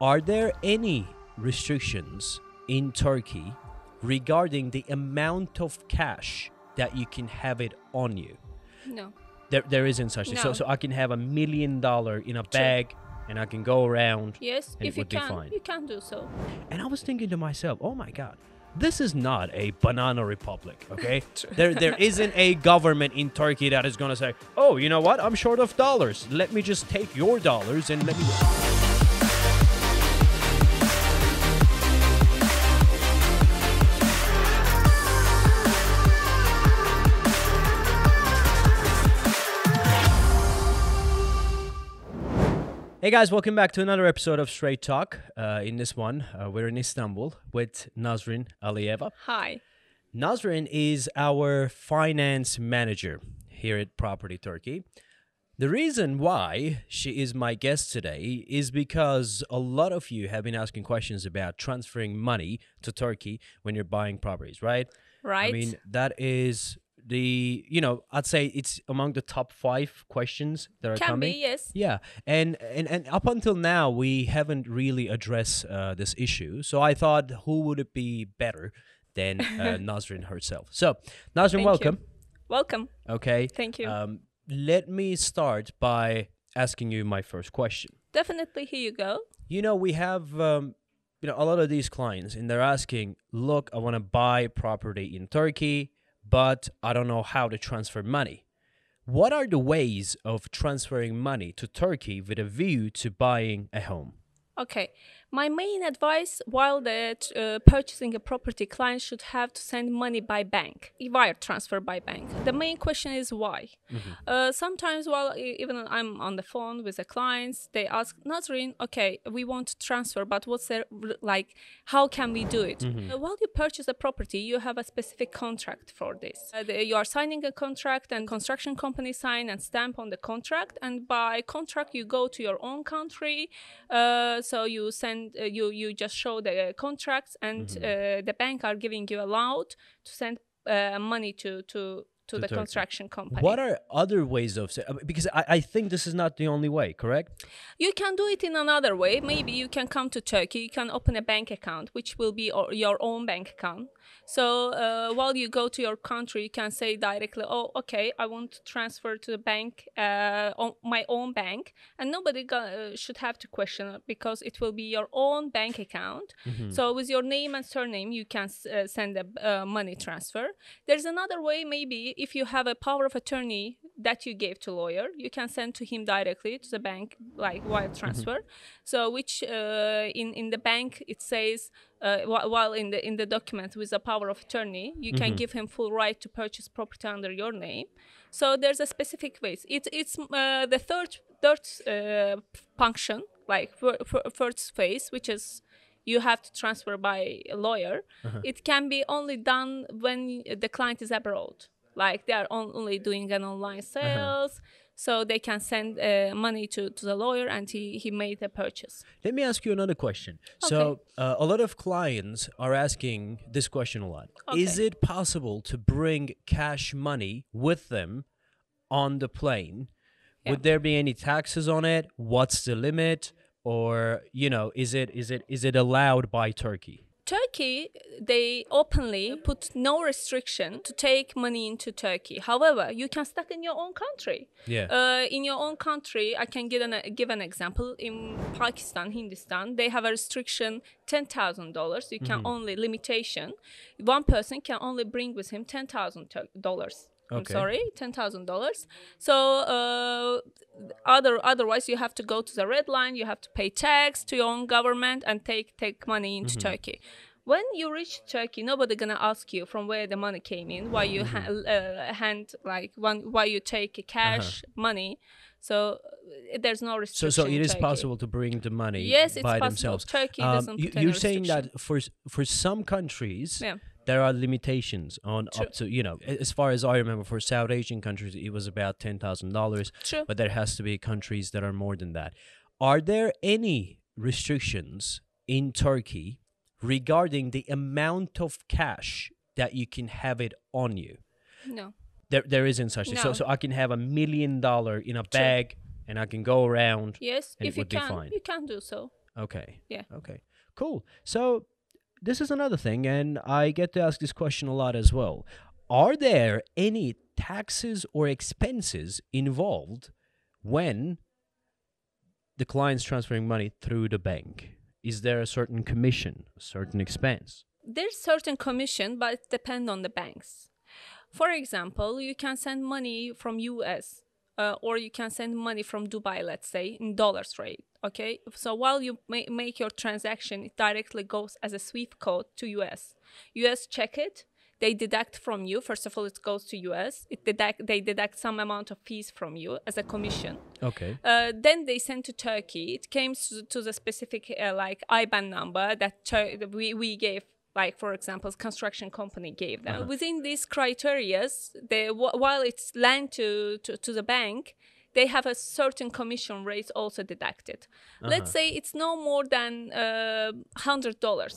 Are there any restrictions in Turkey regarding the amount of cash that you can have it on you? No. There, there isn't such thing. So, No. so I can have a million dollar in a bag and I can go around. Yes, if you be can, fine. you can do so. And I was thinking to myself, oh my God, this is not a banana republic, okay? there, there isn't a government in Turkey that is going to say, oh, you know what? I'm short of dollars. Let me just take your dollars and let me. Hey guys, welcome back to another episode of Straight Talk. Uh, in this one, uh, we're in Istanbul with Nazrin Aliyeva. Hi. Nazrin is our finance manager here at Property Turkey. The reason why she is my guest today is because a lot of you have been asking questions about transferring money to Turkey when you're buying properties, right? Right. I mean, that is the, you know, I'd say it's among the top five questions that are can coming. be, yes. Yeah, and, and and up until now, we haven't really addressed uh, this issue. So I thought, who would it be better than uh, Nazrin herself? So Nazrin, Thank you. welcome. Welcome. Okay. Thank you. Um, let me start by asking you my first question. Definitely, here you go. You know, we have um, you know a lot of these clients, and they're asking, "Look, I want to buy property in Turkey, but I don't know how to transfer money." What are the ways of transferring money to Turkey with a view to buying a home? Okay. My main advice while that uh, purchasing a property, clients should have to send money by bank, wire transfer by bank. The main question is why. Uh, sometimes while even I'm on the phone with the clients, they ask Nazrin, okay, we want to transfer, but what's the like? How can we do it? Uh, while you purchase a property, you have a specific contract for this. The- you are signing a contract, and construction company sign and stamp on the contract, and by contract you go to your own country. Uh, so you send uh, you you just show the contracts, and uh, the bank are giving you allowed to send uh, money to to to, the Turkey. construction company. What are other ways of I because I, I think this is not the only way, correct? You can do it in another way. Maybe you can come to Turkey. You can open a bank account, which will be your own bank account. So uh, while you go to your country, you can say directly, "Oh, okay, I want to transfer to the bank, uh, on my own bank," and nobody uh, should have to question it because it will be your own bank account. So with your name and surname, you can s- uh, send a uh, money transfer. There's another way, maybe if you have a power of attorney that you gave to lawyer, you can send to him directly to the bank, like wire transfer. So which uh, in in the bank it says uh, wh- while in the in the document with the power of attorney, you can give him full right to purchase property under your name. So there's a specific ways. It's it's uh, the third third uh, function, like fir- fir- first phase, which is you have to transfer by a lawyer. It can be only done when the client is abroad, like they are on- only doing an online sales. So they can send uh, money to, to the lawyer and he, he made a purchase. Let me ask you another question. So, uh, a lot of clients are asking this question a lot. Is it possible to bring cash money with them on the plane? Yeah. Would there be any taxes on it? What's the limit? Or, you know, is it is it is it allowed by Turkey? Turkey, they openly put no restriction to take money into Turkey. However, you can stuck in your own country. Yeah. Uh, in your own country, I can give an give an example. In Pakistan, Hindustan, they have a restriction ten thousand dollars. You can only limitation. One person can only bring with him ten thousand dollars. I'm sorry, ten thousand dollars. So uh, other otherwise, you have to go to the red line. You have to pay tax to your own government and take take money into Turkey. When you reach Turkey, nobody gonna ask you from where the money came in, why you ha- uh, hand like one, why you take cash money. So uh, there's no restriction. so in it is Turkey. possible to bring the money Yes, it's by possible. themselves. Turkey Um, doesn't you, You're saying that for for some countries, Yeah. There are limitations on True. up to you know as far as I remember for South Asian countries it was about ten thousand dollars, True. but there has to be countries that are more than that. Are there any restrictions in Turkey regarding the amount of cash that you can have it on you? No. There, there isn't such thing. So, No. so I can have a million dollar in a bag and I can go around. Yes, And it if you can, fine. you can do so. Okay. Yeah. Okay. Cool. So this is another thing, and I get to ask this question a lot as well. Are there any taxes or expenses involved when the client's transferring money through the bank? Is there a certain commission, a certain expense? There's certain commission, but it depends on the banks. For example, you can send money from US uh, or you can send money from Dubai, let's say, in dollars rate. Okay, so while you ma- make your transaction, it directly goes as a SWIFT code to US. US check it. They deduct from you. First of all, it goes to US. It deduct. They deduct some amount of fees from you as a commission. Okay. Uh, then they send to Turkey. It came to, to the specific uh, like IBAN number that Tur- that we, we gave. Like for example, construction company gave them. Within these criterias, they wh- while it's lent to, to to the bank, they have a certain commission rate also deducted. Let's say it's no more than uh, hundred dollars,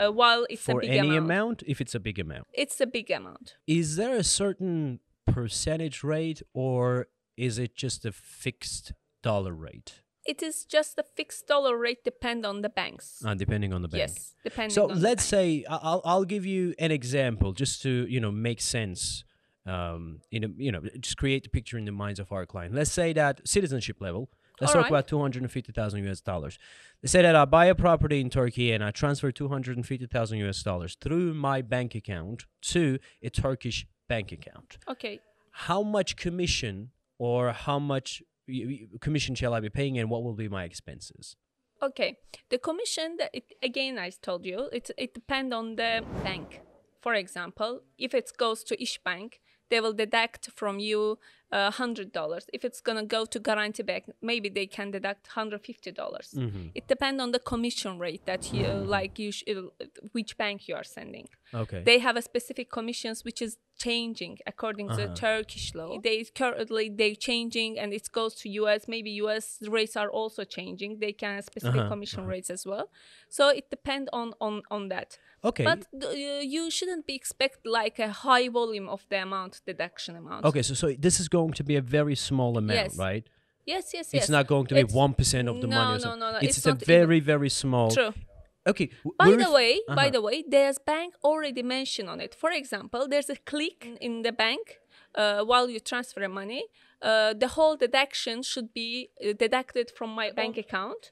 uh, while it's For a big any amount. amount, if it's a big amount. It's a big amount. Is there a certain percentage rate or is it just a fixed dollar rate? It is just a fixed dollar rate, depend on the banks. Uh, depending on the bank. Yes, depending. So on let's bank. say I- I'll I'll give you an example just to you know make sense. Um, in a, you know, just create the picture in the minds of our client. Let's say that citizenship level. Let's talk Alright. about two hundred and fifty thousand US dollars. They say that I buy a property in Turkey and I transfer two hundred and fifty thousand US dollars through my bank account to a Turkish bank account. Okay, How much commission or how much y- y- commission shall I be paying, and what will be my expenses? Okay, the commission that it, again I told you it it depends on the bank. For example, if it goes to İş Bank, they will deduct from you uh, hundred dollars. If it's gonna go to Garanti Bank, maybe they can deduct hundred fifty dollars. Mm-hmm. It depends on the commission rate that you like you sh- uh, which bank you are sending. Okay. They have a specific commissions which is changing according to the uh-huh. Turkish law. They currently they changing and it goes to US. Maybe US rates are also changing. They can have specific uh-huh. commission uh-huh. rates as well. So it depends on on on that. Okay. But uh, you shouldn't be expect like a high volume of the amount deduction amount. Okay, so so this is going to be a very small amount, Yes. right? Yes, yes, yes. It's not going to be one percent of the no, money. or no, something. no, no, It's, it's a very very small. True. Okay. By the way, by Uh-huh. the way, there's bank already mentioned on it. For example, there's a click in- in the bank uh, while you transfer money. Uh, the whole deduction should be uh, deducted from my bank account,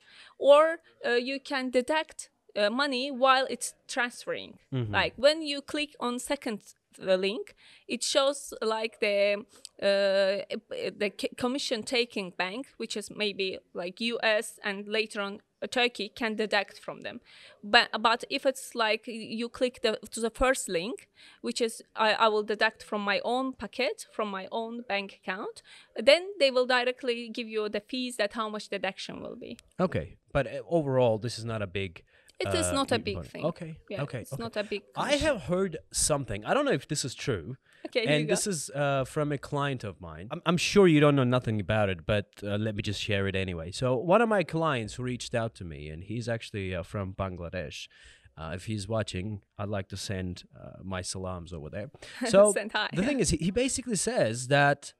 or uh, you can deduct uh, money while it's transferring. Like when you click on second the link, it shows like the uh, the commission taking bank, which is maybe like US and later on uh, Turkey can deduct from them. But but if it's like you click the to the first link, which is I, I will deduct from my own packet from my own bank account, then they will directly give you the fees that how much deduction will be. Okay, but uh, overall, this is not a big. It is uh, not a big big thing. Okay. Yeah, okay. it's okay. not a big. I have heard something. I don't know if this is true. Okay, and this is uh, from a client of mine. I'm, I'm sure you don't know nothing about it, but uh, let me just share it anyway. So, one of my clients reached out to me, and he's actually uh, from Bangladesh. Uh, if he's watching, I'd like to send uh, my salams over there. So, Send hi. the thing is, he, he basically says that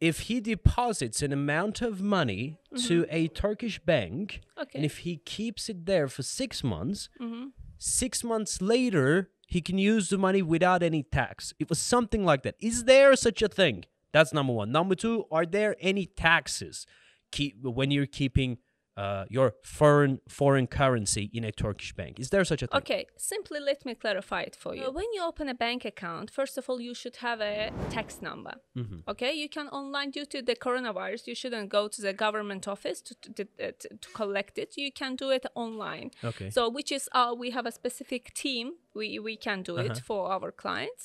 if he deposits an amount of money to a Turkish bank, Mm-hmm. Okay. and if he keeps it there for six months, Mm-hmm. six months later, he can use the money without any tax. It was something like that. Is there such a thing? That's number one. Number two, are there any taxes keep when you're keeping uh, your foreign foreign currency in a Turkish bank? Is there such a thing? Okay, simply let me clarify it for you. Uh, when you open a bank account, first of all, you should have a tax number. Mm-hmm. Okay, you can online due to the coronavirus. You shouldn't go to the government office to to, to, to collect it. You can do it online. Okay. So, which is uh, we have a specific team. We we can do Uh-huh. it for our clients.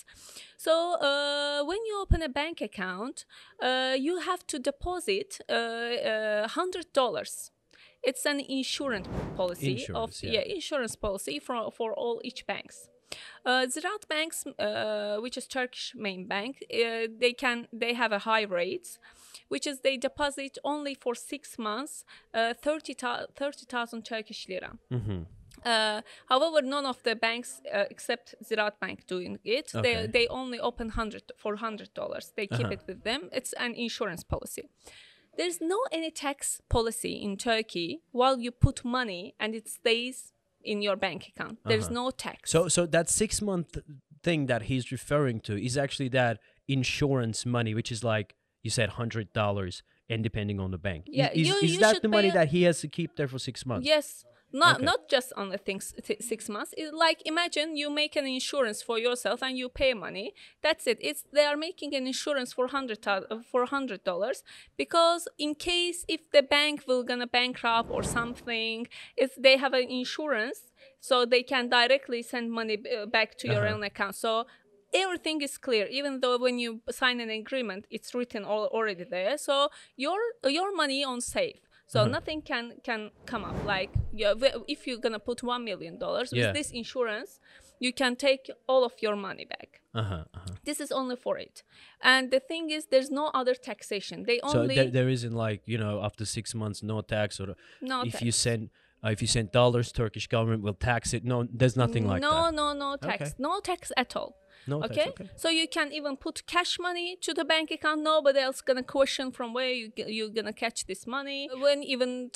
So uh, when you open a bank account, uh, you have to deposit uh, uh, hundred dollars. It's an insurance policy Insurance, of yeah. insurance policy for for all each banks. Uh, Ziraat banks, uh, which is Turkish main bank, uh, they can they have a high rate, which is they deposit only for six months, uh, 30,000 30,000 Turkish lira. Uh, however, none of the banks uh, except Ziraat Bank doing it. Okay. They they only open hundred for hundred dollars. They keep it with them. It's an insurance policy. There's no any tax policy in Turkey while you put money and it stays in your bank account. There's uh-huh. no tax. So so that six month thing that he's referring to is actually that insurance money, which is like you said, hundred dollars, and depending on the bank. Yeah, is, you- is you that the money a- that he has to keep there for six months? Yes. Not Okay. not just on the things six months. It, like imagine you make an insurance for yourself and you pay money. That's it. It's they are making an insurance for hundred uh, for hundred dollars because in case if the bank will gonna bankrupt or something, if they have an insurance, so they can directly send money uh, back to your Uh-huh. own account. So everything is clear even though when you sign an agreement it's written all already there so your your money on safe so Uh-huh. nothing can can come up like if you're gonna put one million dollars Yeah. with this insurance you can take all of your money back Uh huh. Uh-huh. this is only for it and the thing is there's no other taxation they So only there, there isn't like you know after six months no tax or no if you send uh, if you send dollars, Turkish government will tax it. No, there's nothing like no that. No, no no tax Okay. no tax at all No okay? Okay. so you can even put cash money to the bank account nobody else gonna question from where you you're gonna catch this money when even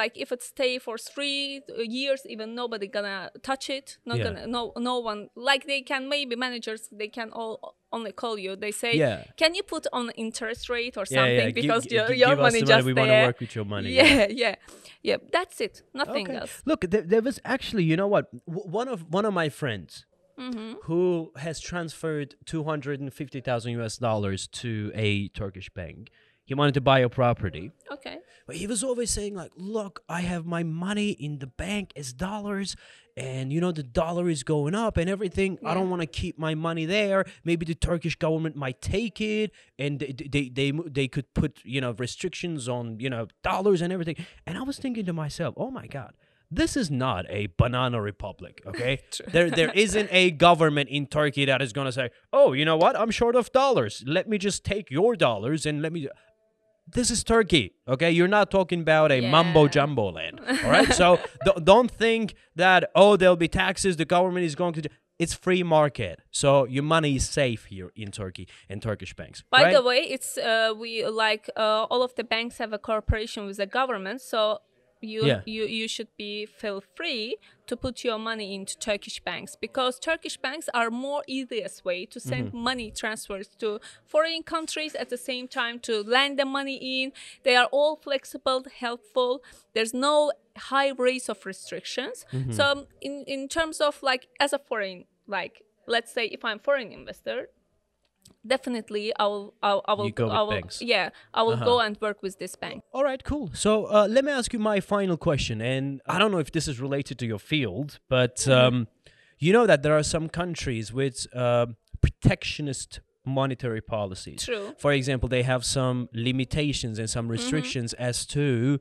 like if it stay for three uh, years even nobody gonna touch it not Yeah. gonna no no one like they can maybe managers they can all only call you they say Yeah. can you put on interest rate or something yeah. gi- because gi- your, gi- your give money the money. just We there want to work with your money. yeah yeah yeah that's it nothing Okay. else Look, there, there was actually, you know what? W- one of one of my friends Mm-hmm. who has transferred two hundred and fifty thousand US dollars to a Turkish bank. He wanted to buy a property, okay but he was always saying like, "Look, I have my money in the bank as dollars." And you know the dollar is going up and everything. I don't want to keep my money there. Maybe the Turkish government might take it, and they, they they they could put you know restrictions on you know dollars and everything. And I was thinking to myself, oh my god, this is not a banana republic. Okay, there there isn't a government in Turkey that is gonna say, oh, you know what, I'm short of dollars. Let me just take your dollars and let me this is Turkey, okay? You're not talking about a mumbo jumbo land, all right? so th- don't think that oh there'll be taxes, the government is going to. It's free market, so your money is safe here in Turkey in Turkish banks. By right? the way, it's uh, we like uh, all of the banks have a cooperation with the government, so you Yeah. you you should be feel free to put your money into Turkish banks because Turkish banks are more easiest way to send Mm-hmm. money transfers to foreign countries at the same time to lend the money in. They are all flexible, helpful. There's no high rates of restrictions. Mm-hmm. So um, in in terms of like as a foreign like let's say if I'm foreign investor definitely I will I, will- I will go I will. Uh-huh. yeah I will go and work with this bank. All right, cool. So uh, let me ask you my final question, and I don't know if this is related to your field, but Mm-hmm. um, you know that there are some countries with uh, protectionist monetary policies. True. For example, they have some limitations and some restrictions as to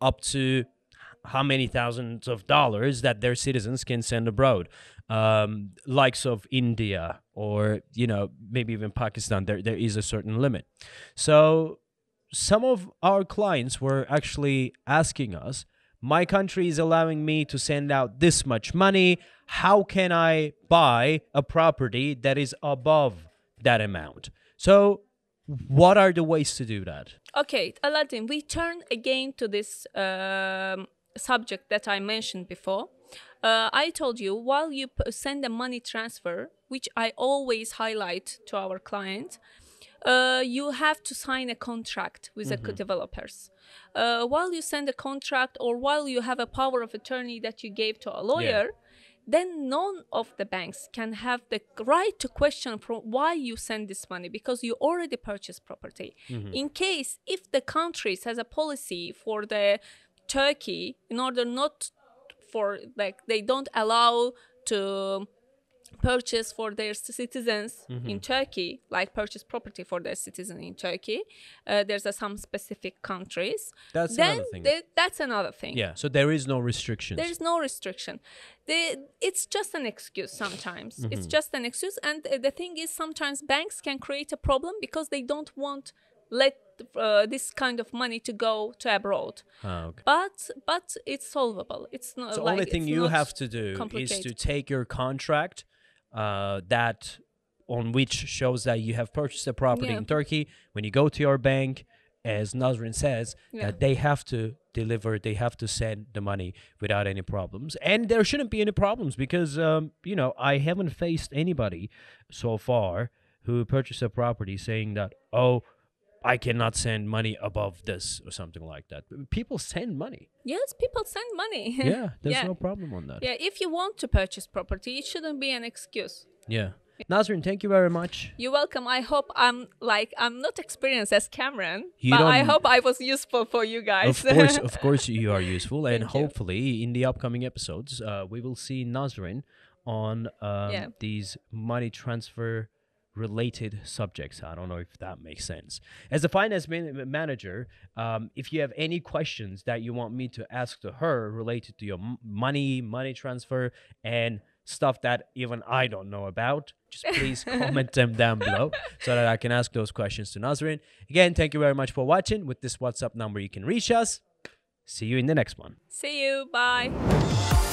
up to how many thousands of dollars that their citizens can send abroad. Um, likes of India or you know maybe even Pakistan, there there is a certain limit. So some of our clients were actually asking us, my country is allowing me to send out this much money. How can I buy a property that is above that amount? So, what are the ways to do that? Okay, Aladdin, we turn again to this um, subject that I mentioned before. Uh, I told you while you p- send a money transfer, which I always highlight to our client, uh, you have to sign a contract with the developers. Uh, while you send a contract or while you have a power of attorney that you gave to a lawyer, then none of the banks can have the right to question from why you send this money because you already purchased property. In case if the countries has a policy for the Turkey in order not for like they don't allow to purchase for their citizens in Turkey, like purchase property for their citizen in Turkey. Uh, there's a, some specific countries. That's then another thing. the- that's another thing. Yeah, so there is no restriction. There is no restriction. The, it's just an excuse sometimes. It's Mm-hmm. just an excuse. And uh, the thing is, sometimes banks can create a problem because they don't want let uh, this kind of money to go to abroad. Ah, okay. But but it's solvable. It's not So like only thing you have to do is to take your contract uh, that on which shows that you have purchased a property Yeah. in Turkey. When you go to your bank as Nazrin says, Yeah. that they have to deliver, they have to send the money without any problems. And there shouldn't be any problems because, um, you know, I haven't faced anybody so far who purchased a property saying that, oh, I cannot send money above this or something like that. People send money. Yes, people send money. Yeah, there's Yeah. no problem on that. yeah, if you want to purchase property, it shouldn't be an excuse. Yeah. Nazrin, thank you very much. You're welcome. I hope I'm like I'm not experienced as Cameron, You but I hope I was useful for you guys. Of course, of course, you are useful, and you. hopefully, in the upcoming episodes, uh, we will see Nazrin on um, Yeah. these money transfer related subjects. I don't know if that makes sense. As a finance man- manager, um, if you have any questions that you want me to ask to her related to your m- money, money transfer, and stuff that even I don't know about, just please comment them down below so that I can ask those questions to Nazrin. Again, thank you very much for watching. With this WhatsApp number, you can reach us. See you in the next one. See you. Bye.